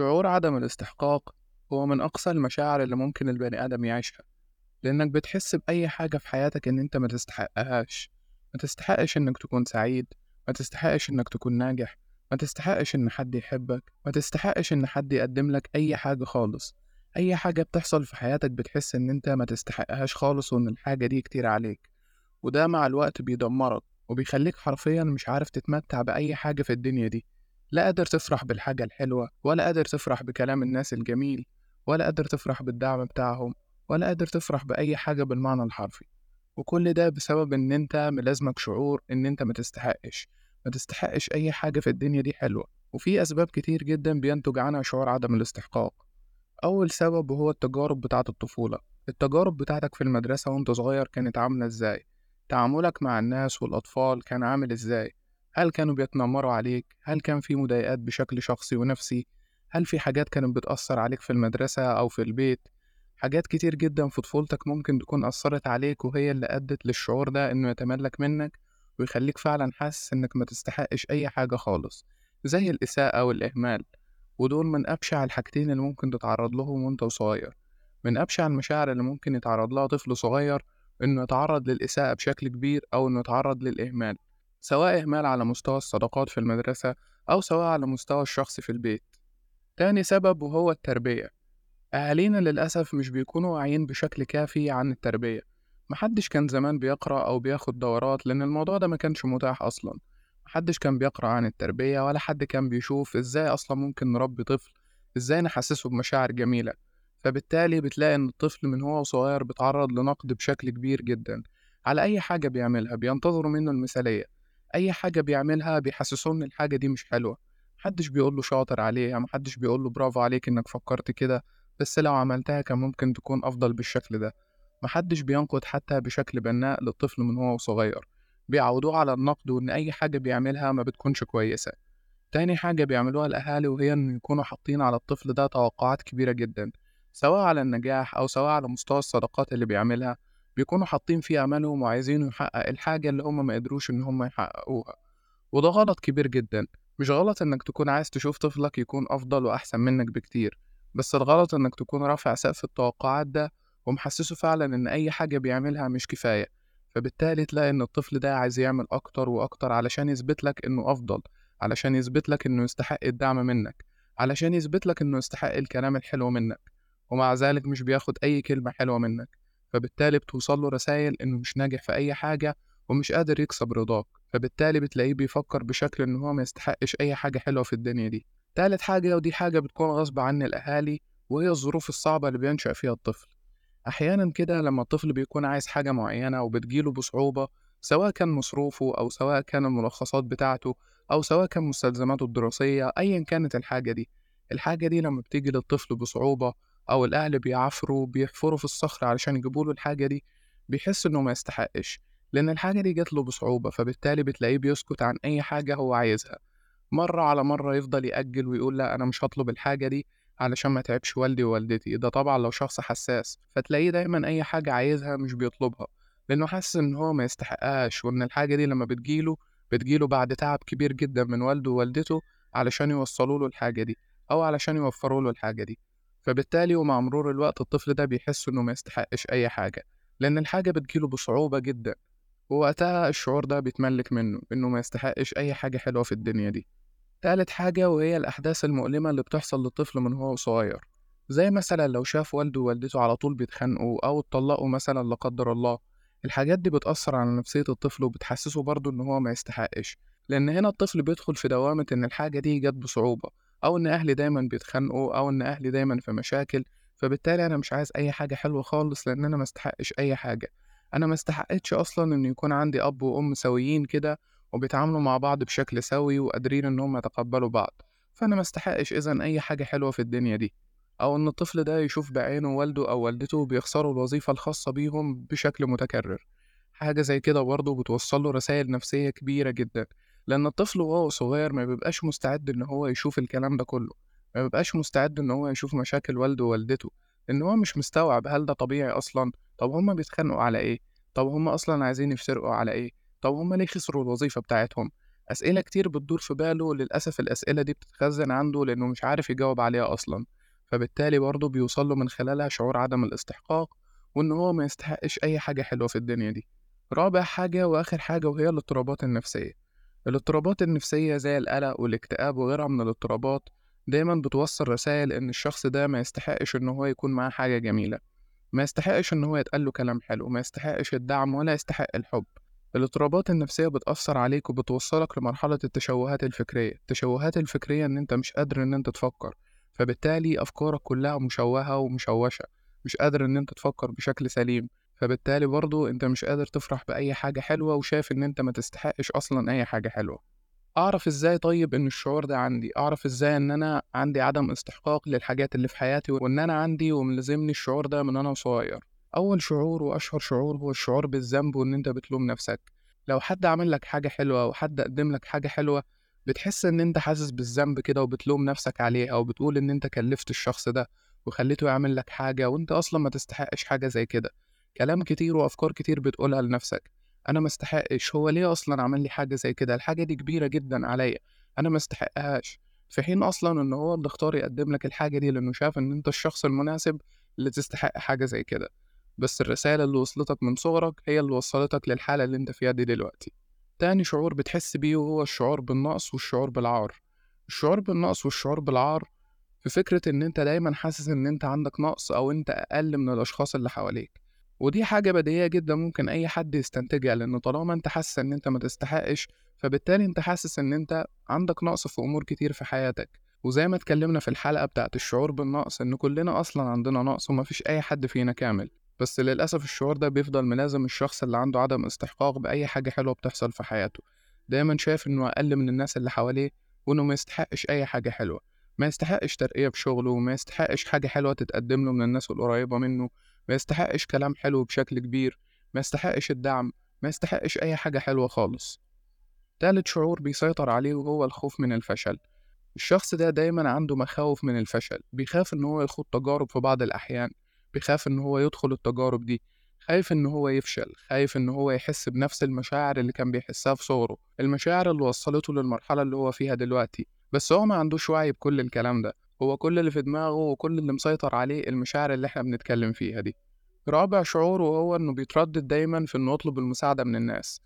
شعور عدم الاستحقاق هو من أقصى المشاعر اللي ممكن البني آدم يعيشها لأنك بتحس بأي حاجة في حياتك إن أنت ما تستحقهاش. ما تستحقش إنك تكون سعيد ما تستحقش إنك تكون ناجح ما تستحقش إن حد يحبك ما تستحقش إن حد يقدم لك أي حاجة خالص. أي حاجة بتحصل في حياتك بتحس إن أنت ما تستحقهاش خالص وإن الحاجة دي كتير عليك. وده مع الوقت بيدمرك وبيخليك حرفيا مش عارف تتمتع بأي حاجة في الدنيا دي. لا قادر تفرح بالحاجة الحلوة ولا قادر تفرح بكلام الناس الجميل ولا قادر تفرح بالدعم بتاعهم ولا قادر تفرح بأي حاجة بالمعنى الحرفي. وكل ده بسبب إن أنت ملازمك شعور إن أنت ما تستحقش. ما تستحقش أي حاجة في الدنيا دي حلوة. وفي أسباب كتير جدا بينتج عنها شعور عدم الاستحقاق. أول سبب وهو التجارب بتاعة الطفولة. التجارب بتاعتك في المدرسة وأنت صغير كانت عاملة إزاي؟ تعاملك مع الناس والأطفال كان عامل إزاي؟ هل كانوا بيتنمروا عليك؟ هل كان في مضايقات بشكل شخصي ونفسي؟ هل في حاجات كانت بتأثر عليك في المدرسة أو في البيت؟ حاجات كتير جدا في طفولتك ممكن تكون أثرت عليك وهي اللي أدت للشعور ده إنه يتملك منك ويخليك فعلا حاسس إنك ما تستحقش أي حاجة خالص زي الإساءة والإهمال. ودول من أبشع الحاجتين اللي ممكن تتعرض لهم وأنت صغير. من أبشع المشاعر اللي ممكن يتعرض لها طفل صغير إنه يتعرض للإساءة بشكل كبير أو إنه يتعرض للإهمال. سواء إهمال على مستوى الصداقات في المدرسة أو سواء على مستوى الشخص في البيت. تاني سبب وهو التربية. أهالينا للأسف مش بيكونوا واعيين بشكل كافي عن التربية. محدش كان زمان بيقرأ أو بياخد دورات لأن الموضوع ده ما كانش متاح أصلا. محدش كان بيقرأ عن التربية ولا حد كان بيشوف إزاي أصلا ممكن نربي طفل إزاي نحسسه بمشاعر جميلة. فبالتالي بتلاقي إن الطفل من هو صغير بيتعرض لنقد بشكل كبير جدا على أي حاجة بيعملها بينتظروا منه المثالية. أي حاجة بيعملها بيحسسوه إن الحاجة دي مش حلوة. محدش بيقوله شاطر عليها محدش بيقوله برافو عليك إنك فكرت كده بس لو عملتها كان ممكن تكون أفضل بالشكل ده. محدش بينقد حتى بشكل بناء للطفل من هو صغير. بيعودوه على النقد وإن أي حاجة بيعملها ما بتكونش كويسة. تاني حاجة بيعملوها الأهالي وهي إن يكونوا حاطين على الطفل ده توقعات كبيرة جدا سواء على النجاح أو سواء على مستوى الصداقات اللي بيعملها. بيكونوا حاطين فيه أملهم وعايزينه يحقق الحاجة اللي هم ما قدروش إن هم يحققوها. وده غلط كبير جدا. مش غلط إنك تكون عايز تشوف طفلك يكون أفضل وأحسن منك بكتير بس الغلط إنك تكون رافع سقف التوقعات ده ومحسسه فعلا إن أي حاجة بيعملها مش كفاية. فبالتالي تلاقي إن الطفل ده عايز يعمل أكتر وأكتر علشان يثبت لك إنه أفضل علشان يثبت لك إنه يستحق الدعم منك علشان يثبت لك إنه يستحق الكلام الحلو منك ومع ذلك مش بياخد أي كلمة حلوة منك. فبالتالي بتوصل له رسائل إنه مش ناجح في أي حاجة ومش قادر يكسب رضاك فبالتالي بتلاقيه بيفكر بشكل إن هو ما يستحقش أي حاجة حلوة في الدنيا دي. تالت حاجة ودي حاجة بتكون غصب عن الأهالي وهي الظروف الصعبة اللي بينشأ فيها الطفل. أحيانا كده لما الطفل بيكون عايز حاجة معينة وبتجيله بصعوبة سواء كان مصروفه أو سواء كان الملخصات بتاعته أو سواء كان مستلزماته الدراسية أيا كانت الحاجة دي الحاجة دي لما بتيجي للطفل بصعوبة أو الأهل بيعافروا بيحفروا في الصخر علشان يجيبوله الحاجة دي بيحس إنه ما يستحقش لأن الحاجة دي جات له بصعوبة فبالتالي بتلاقيه بيسكت عن أي حاجة هو عايزها. مرة على مرة يفضل يأجل ويقول لأ أنا مش هطلب الحاجة دي علشان ما تعبش والدي ووالدتي ده طبعا لو شخص حساس فتلاقيه دايما أي حاجة عايزها مش بيطلبها لأنه حاسس إن هو ما يستحقهاش وإن الحاجة دي لما بتجيله بتجيله بعد تعب كبير جدا من والده ووالدته علشان يوصلوا له الحاجة دي أو علشان يوفروا له الحاجة دي. فبالتالي ومع مرور الوقت الطفل ده بيحس إنه ما يستحقش أي حاجة لأن الحاجة بتجيله بصعوبة جدا ووقتها الشعور ده بيتملك منه إنه ما يستحقش أي حاجة حلوة في الدنيا دي. تالت حاجة وهي الأحداث المؤلمة اللي بتحصل للطفل من هو صغير زي مثلا لو شاف والده ووالدته على طول بيتخانقوا أو اتطلقوا مثلا لا قدر الله الحاجات دي بتأثر على نفسية الطفل وبتحسسه برضه إن هو ما يستحقش لأن هنا الطفل بيدخل في دوامة إن الحاجة دي جت بصعوبة. أو إن أهلي دايما بيتخانقوا أو إن أهلي دايما في مشاكل فبالتالي أنا مش عايز أي حاجة حلوة خالص لأن أنا ما استحقش أي حاجة. أنا ما استحقتش أصلا إن يكون عندي أب وأم سويين كده وبيتعاملوا مع بعض بشكل سوي وقادرين إنهم يتقبلوا بعض. فأنا ما استحقش إذا أي حاجة حلوة في الدنيا دي. أو إن الطفل ده يشوف بعينه والده أو والدته بيخسروا الوظيفة الخاصة بيهم بشكل متكرر. حاجة زي كده برضه بتوصل له رسائل نفسية كبيرة جدا. لأن الطفل وهو صغير ما بيبقاش مستعد إن هو يشوف الكلام ده كله ما بيبقاش مستعد إن هو يشوف مشاكل والده ووالدته لأن هو مش مستوعب هل ده طبيعي أصلا طب هما بيتخانقوا على إيه؟ طب هما أصلا عايزين يفترقوا على إيه؟ طب هما ليه خسروا الوظيفة بتاعتهم؟ أسئلة كتير بتدور في باله للأسف الأسئلة دي بتتخزن عنده لأنه مش عارف يجاوب عليها أصلا فبالتالي برضه بيوصل له من خلالها شعور عدم الاستحقاق وإن هو ما يستحقش أي حاجة حلوة في الدنيا دي. رابع حاجة وآخر حاجة وهي الاضطرابات النفسية. الاضطرابات النفسية زي القلق والاكتئاب وغيرها من الاضطرابات دايما بتوصل رسائل إن الشخص ده ما يستحقش إن هو يكون معاه حاجة جميلة ما يستحقش إن هو يتقال له كلام حلو ما يستحقش الدعم ولا يستحق الحب. الاضطرابات النفسية بتأثر عليك وبتوصلك لمرحلة التشوهات الفكرية التشوهات الفكرية إن أنت مش قادر إن أنت تفكر فبالتالي أفكارك كلها مشوهة ومشوشة مش قادر إن أنت تفكر بشكل سليم. فبالتالي برضو أنت مش قادر تفرح بأي حاجة حلوة وشايف إن أنت ما تستحقش أصلا أي حاجة حلوة. أعرف إزاي طيب إن الشعور ده عندي؟ أعرف إزاي إن أنا عندي عدم استحقاق للحاجات اللي في حياتي وإن أنا عندي وملزمني الشعور ده من أنا صغير أول شعور وأشهر شعور هو الشعور بالذنب وإن أنت بتلوم نفسك. لو حد عمل لك حاجة حلوة أو حد قدم لك حاجة حلوة بتحس إن أنت حاسس بالذنب كده وبتلوم نفسك عليه أو بتقول إن أنت كلفت الشخص ده وخليته يعمل لك حاجة وأنت أصلا ما تستحقش حاجة زي كده. كلام كتير وأفكار كتير بتقولها لنفسك. أنا ما استحقش. هو ليه أصلا عمل لي حاجة زي كده؟ الحاجة دي كبيرة جدا عليا. أنا ما استحقهاش. في حين أصلا إن هو اللي اختار يقدم لك الحاجة دي لأنه شاف إن أنت الشخص المناسب اللي تستحق حاجة زي كده. بس الرسالة اللي وصلتك من صغرك هي اللي وصلتك للحالة اللي أنت فيها دي دلوقتي. تاني شعور بتحس بيه وهو الشعور بالنقص والشعور بالعار. الشعور بالنقص والشعور بالعار في فكرة إن أنت دايما حاسس إن أنت عندك نقص أو أنت أقل من الأشخاص اللي حواليك. ودي حاجة بديهية جدا ممكن أي حد يستنتجها لأن طالما أنت حاسس إن أنت ما تستحقش فبالتالي أنت حاسس إن أنت عندك نقص في أمور كتير في حياتك. وزي ما اتكلمنا في الحلقة بتاعت الشعور بالنقص إن كلنا أصلا عندنا نقص ومفيش أي حد فينا كامل. بس للأسف الشعور ده بيفضل ملازم الشخص اللي عنده عدم استحقاق بأي حاجة حلوة بتحصل في حياته. دايما شايف إنه أقل من الناس اللي حواليه وإنه ما يستحقش أي حاجة حلوة. ما يستحقش ترقية في شغله وما يستحقش حاجة حلوة تتقدم له من الناس القريبة منه ما يستحقش كلام حلو بشكل كبير ما يستحقش الدعم ما يستحقش أي حاجة حلوة خالص. تالت شعور بيسيطر عليه وهو الخوف من الفشل. الشخص ده دايما عنده مخاوف من الفشل بيخاف إن هو يخوض تجارب في بعض الأحيان بيخاف إن هو يدخل التجارب دي خايف إن هو يفشل خايف إن هو يحس بنفس المشاعر اللي كان بيحسها في صغره المشاعر اللي وصلته للمرحلة اللي هو فيها دلوقتي. بس هو ما عندوش وعي بكل الكلام ده. هو كل اللي في دماغه وكل اللي مسيطر عليه المشاعر اللي إحنا بنتكلم فيها دي. رابع شعور وهو إنه بيتردد دايما في إنه يطلب المساعدة من الناس.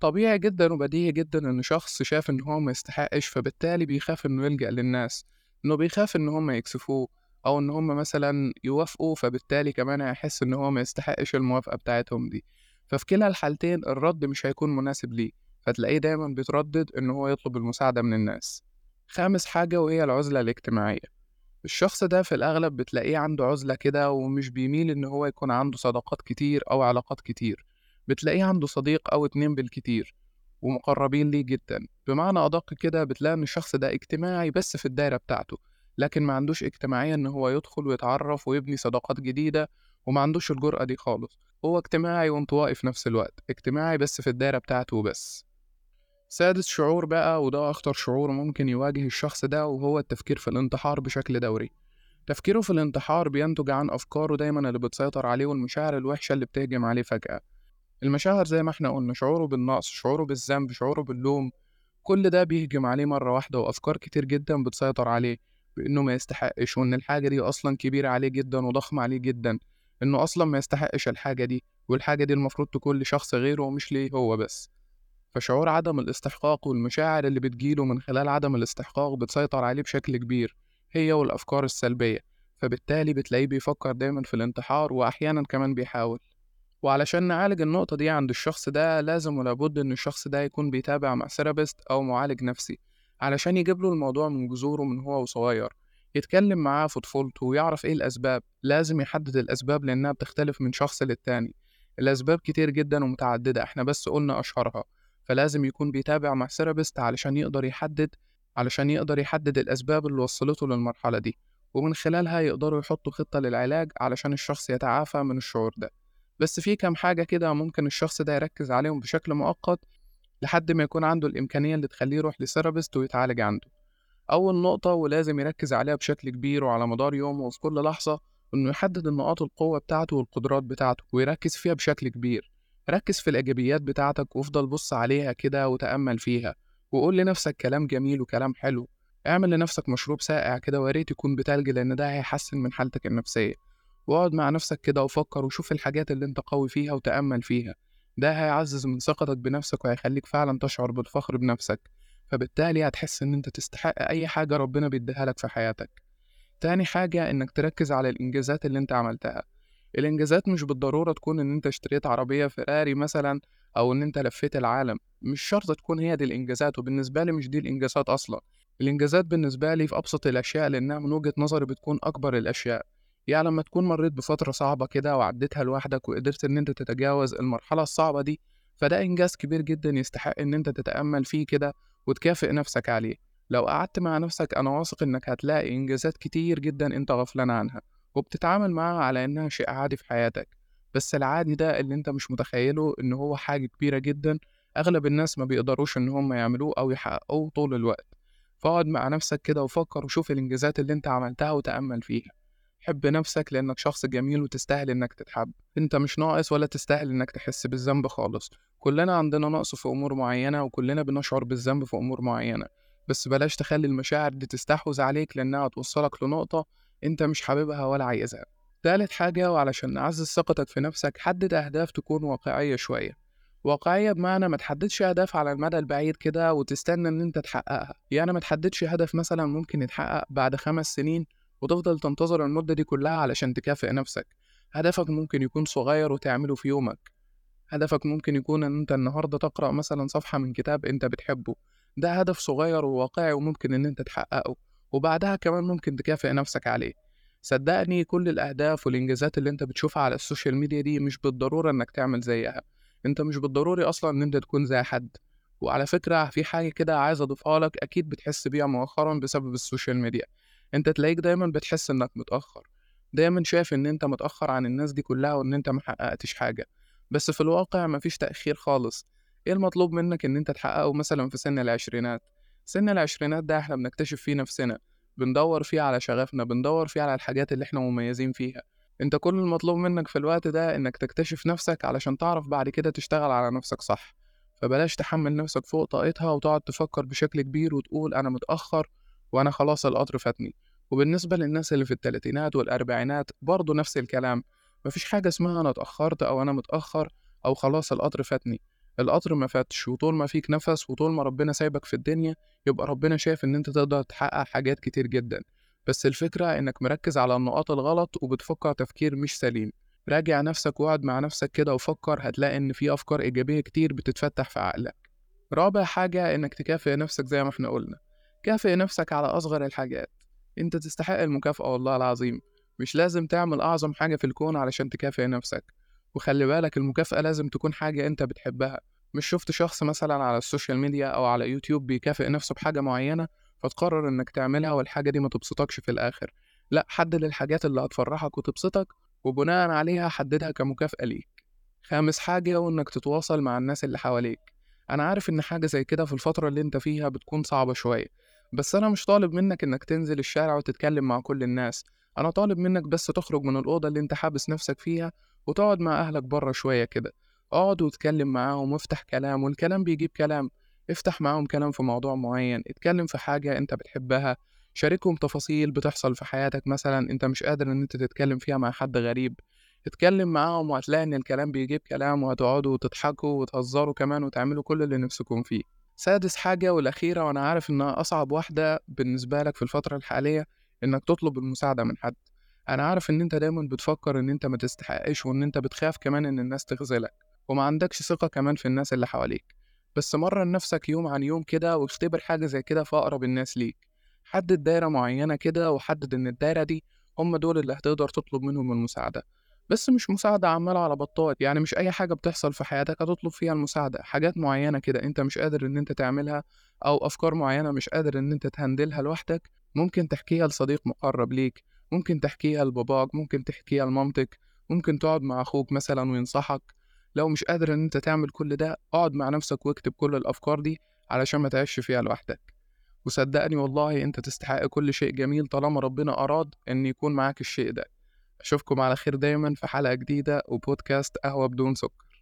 طبيعي جدا وبديهي جدا إن شخص شاف إن هو ما يستحقش فبالتالي بيخاف إنه يلجأ للناس إنه بيخاف إن هم يكسفوه أو إن هم مثلا يوافقوا فبالتالي كمان هيحس إن هو ما يستحقش الموافقة بتاعتهم دي. ففي كلا الحالتين الرد مش هيكون مناسب ليه فتلاقيه دايما بيتردد إن هو يطلب المساعدة من الناس. خامس حاجة وهي العزلة الاجتماعية. الشخص ده في الأغلب بتلاقيه عنده عزلة كده ومش بيميل إن هو يكون عنده صداقات كتير أو علاقات كتير. بتلاقيه عنده صديق أو اتنين بالكتير ومقربين ليه جدا. بمعنى أدق كده بتلاقي إن الشخص ده اجتماعي بس في الدايرة بتاعته لكن ما عندوش اجتماعية إن هو يدخل ويتعرف ويبني صداقات جديدة وما عندوش الجرأة دي خالص. هو اجتماعي وانطوائي في نفس الوقت اجتماعي بس في الدايرة بتاعته وبس. سادس شعور بقى وده أخطر شعور ممكن يواجه الشخص ده وهو التفكير في الانتحار بشكل دوري. تفكيره في الانتحار بينتج عن أفكاره دايما اللي بتسيطر عليه والمشاعر الوحشة اللي بتهجم عليه فجأة. المشاعر زي ما إحنا قلنا شعوره بالنقص شعوره بالذنب شعوره باللوم كل ده بيهجم عليه مرة واحدة وأفكار كتير جدا بتسيطر عليه بإنه ما يستحقش وإن الحاجة دي أصلا كبيرة عليه جدا وضخمة عليه جدا إنه أصلا ما يستحقش الحاجة دي والحاجة دي المفروض تكون لشخص غيره ومش ليه هو بس. فشعور عدم الاستحقاق والمشاعر اللي بتجيله من خلال عدم الاستحقاق بتسيطر عليه بشكل كبير هي والأفكار السلبية. فبالتالي بتلاقيه بيفكر دايما في الانتحار وأحيانا كمان بيحاول. وعلشان نعالج النقطة دي عند الشخص ده لازم ولابد إن الشخص ده يكون بيتابع مع therapist أو معالج نفسي علشان يجيب له الموضوع من جذوره من هو وصغير يتكلم معاه في طفولته ويعرف إيه الأسباب. لازم يحدد الأسباب لأنها بتختلف من شخص للتاني. الأسباب كتير جدا ومتعددة إحنا بس قلنا أشهرها. فلازم يكون بيتابع مع therapist علشان يقدر يحدد علشان يقدر يحدد الأسباب اللي وصلته للمرحلة دي ومن خلالها يقدروا يحطوا خطة للعلاج علشان الشخص يتعافى من الشعور ده. بس في كام حاجة كده ممكن الشخص ده يركز عليهم بشكل مؤقت لحد ما يكون عنده الإمكانية اللي تخليه يروح لثيرابيست ويتعالج عنده. أول نقطة ولازم يركز عليها بشكل كبير وعلى مدار يومه وفي كل لحظة إنه يحدد النقاط القوة بتاعته والقدرات بتاعته ويركز فيها بشكل كبير. ركز في الإيجابيات بتاعتك وافضل بص عليها كده وتأمل فيها وقول لنفسك كلام جميل وكلام حلو. اعمل لنفسك مشروب ساقع كده ويا ريت يكون بتلج لأن ده هيحسن من حالتك النفسية. واقعد مع نفسك كده وفكر وشوف الحاجات اللي انت قوي فيها وتأمل فيها. ده هيعزز من ثقتك بنفسك وهيخليك فعلا تشعر بالفخر بنفسك فبالتالي هتحس إن انت تستحق أي حاجة ربنا بيديها لك في حياتك. تاني حاجة إنك تركز على الإنجازات اللي انت عملتها. الإنجازات مش بالضرورة تكون إن أنت اشتريت عربية فيراري مثلا أو إن أنت لفيت العالم مش شرط تكون هي دي الإنجازات وبالنسبة لي مش دي الإنجازات أصلا. الإنجازات بالنسبة لي في أبسط الأشياء لأنها من وجهة نظري بتكون أكبر الأشياء. يعني لما تكون مريت بفترة صعبة كده وعديتها لوحدك وقدرت إن أنت تتجاوز المرحلة الصعبة دي فده إنجاز كبير جدا يستحق إن أنت تتأمل فيه كده وتكافئ نفسك عليه. لو قعدت مع نفسك أنا واثق إنك هتلاقي إنجازات كتير جدا أنت غفلان عنها. وبتتعامل معاها على إنها شيء عادي في حياتك. بس العادي ده اللي أنت مش متخيله إن هو حاجة كبيرة جدا أغلب الناس ما بيقدروش إن هم يعملوه أو يحققوه طول الوقت. فاقعد مع نفسك كده وفكر وشوف الإنجازات اللي أنت عملتها وتأمل فيها. حب نفسك لأنك شخص جميل وتستاهل إنك تتحب. أنت مش ناقص ولا تستاهل إنك تحس بالذنب خالص. كلنا عندنا نقص في أمور معينة وكلنا بنشعر بالذنب في أمور معينة. بس بلاش تخلي المشاعر دي تستحوذ عليك لأنها توصلك لنقطة أنت مش حاببها ولا عايزها. تالت حاجة وعلشان نعزز ثقتك في نفسك حدد أهداف تكون واقعية شوية. واقعية بمعنى ما تحددش أهداف على المدى البعيد كده وتستنى إن أنت تحققها. يعني ما تحددش هدف مثلا ممكن يتحقق بعد خمس سنين وتفضل تنتظر المدة دي كلها علشان تكافئ نفسك. هدفك ممكن يكون صغير وتعمله في يومك. هدفك ممكن يكون إن أنت النهاردة تقرأ مثلا صفحة من كتاب أنت بتحبه. ده هدف صغير وواقعي وممكن إن أنت تحققه. وبعدها كمان ممكن تكافئ نفسك عليه. صدقني كل الأهداف والإنجازات اللي أنت بتشوفها على ال social media دي مش بالضرورة إنك تعمل زيها. أنت مش بالضروري أصلا إن أنت تكون زي حد. وعلى فكرة في حاجة كده عايز أضيفها لك أكيد بتحس بيها مؤخرا بسبب ال social media. أنت تلاقيك دايما بتحس إنك متأخر. دايما شايف إن أنت متأخر عن الناس دي كلها وإن أنت محققتش حاجة. بس في الواقع مفيش تأخير خالص. إيه المطلوب منك إن أنت تحققه مثلا في سن العشرينات؟ سن العشرينات ده إحنا بنكتشف فيه نفسنا بندور فيه على شغفنا بندور فيه على الحاجات اللي إحنا مميزين فيها. أنت كل المطلوب منك في الوقت ده إنك تكتشف نفسك علشان تعرف بعد كده تشتغل على نفسك صح. فبلاش تحمل نفسك فوق طاقتها وتقعد تفكر بشكل كبير وتقول أنا متأخر وأنا خلاص القطر فاتني. وبالنسبة للناس اللي في التلاتينات والأربعينات برضه نفس الكلام. مفيش حاجة اسمها أنا اتأخرت أو أنا متأخر أو خلاص القطر فاتني. القطر ما فاتش وطول ما فيك نفس وطول ما ربنا سايبك في الدنيا يبقى ربنا شايف إن أنت تقدر تحقق حاجات كتير جدا. بس الفكرة إنك مركز على النقاط الغلط وبتفكر تفكير مش سليم. راجع نفسك واقعد مع نفسك كده وفكر هتلاقي إن في أفكار إيجابية كتير بتتفتح في عقلك. رابع حاجة إنك تكافئ نفسك زي ما إحنا قلنا. كافئ نفسك على أصغر الحاجات. أنت تستحق المكافأة والله العظيم. مش لازم تعمل أعظم حاجة في الكون علشان تكافئ نفسك. وخلي بالك المكافأة لازم تكون حاجة أنت بتحبها. مش شفت شخص مثلا على ال social media أو على يوتيوب بيكافئ نفسه بحاجة معينة فتقرر إنك تعملها والحاجة دي ما تبسطكش في الآخر. لأ حدد الحاجات اللي هتفرحك وتبسطك وبناء عليها حددها كمكافأة ليك. خامس حاجة وإنك تتواصل مع الناس اللي حواليك. أنا عارف إن حاجة زي كده في الفترة اللي أنت فيها بتكون صعبة شوية بس أنا مش طالب منك إنك تنزل الشارع وتتكلم مع كل الناس. أنا طالب منك بس تخرج من الأوضة اللي أنت حابس نفسك فيها وتقعد مع أهلك برا شوية كده. اقعد واتكلم معاهم وافتح كلام والكلام بيجيب كلام. افتح معاهم كلام في موضوع معين اتكلم في حاجة أنت بتحبها شاركهم تفاصيل بتحصل في حياتك مثلا أنت مش قادر إن أنت تتكلم فيها مع حد غريب. اتكلم معاهم وهتلاقي إن الكلام بيجيب كلام وهتقعدوا وتضحكوا وتهزروا كمان وتعملوا كل اللي نفسكم فيه. سادس حاجة والأخيرة وأنا عارف إنها أصعب واحدة بالنسبة لك في الفترة الحالية إنك تطلب المساعدة من حد. أنا عارف إن أنت دايما بتفكر إن أنت ما تستحقش وإن أنت بتخاف كمان إن الناس تخذلك وما عندكش ثقة كمان في الناس اللي حواليك. بس مرن نفسك يوم عن يوم كده واختبر حاجة زي كده في أقرب الناس ليك. حدد دايرة معينة كده وحدد إن الدايرة دي هم دول اللي هتقدر تطلب منهم المساعدة. بس مش مساعدة عمالة على بطال يعني مش أي حاجة بتحصل في حياتك هتطلب فيها المساعدة. حاجات معينة كده أنت مش قادر إن أنت تعملها أو أفكار معينة مش قادر إن أنت تهندلها لوحدك ممكن تحكيها لصديق مقرب ليك. ممكن تحكيها لباباك ممكن تحكيها لمامتك ممكن تقعد مع أخوك مثلا وينصحك. لو مش قادر إن أنت تعمل كل ده اقعد مع نفسك واكتب كل الأفكار دي علشان ما تعيش فيها لوحدك. وصدقني والله أنت تستحق كل شيء جميل طالما ربنا أراد إن يكون معاك الشيء ده. أشوفكم على خير دايما في حلقة جديدة وبودكاست قهوة بدون سكر.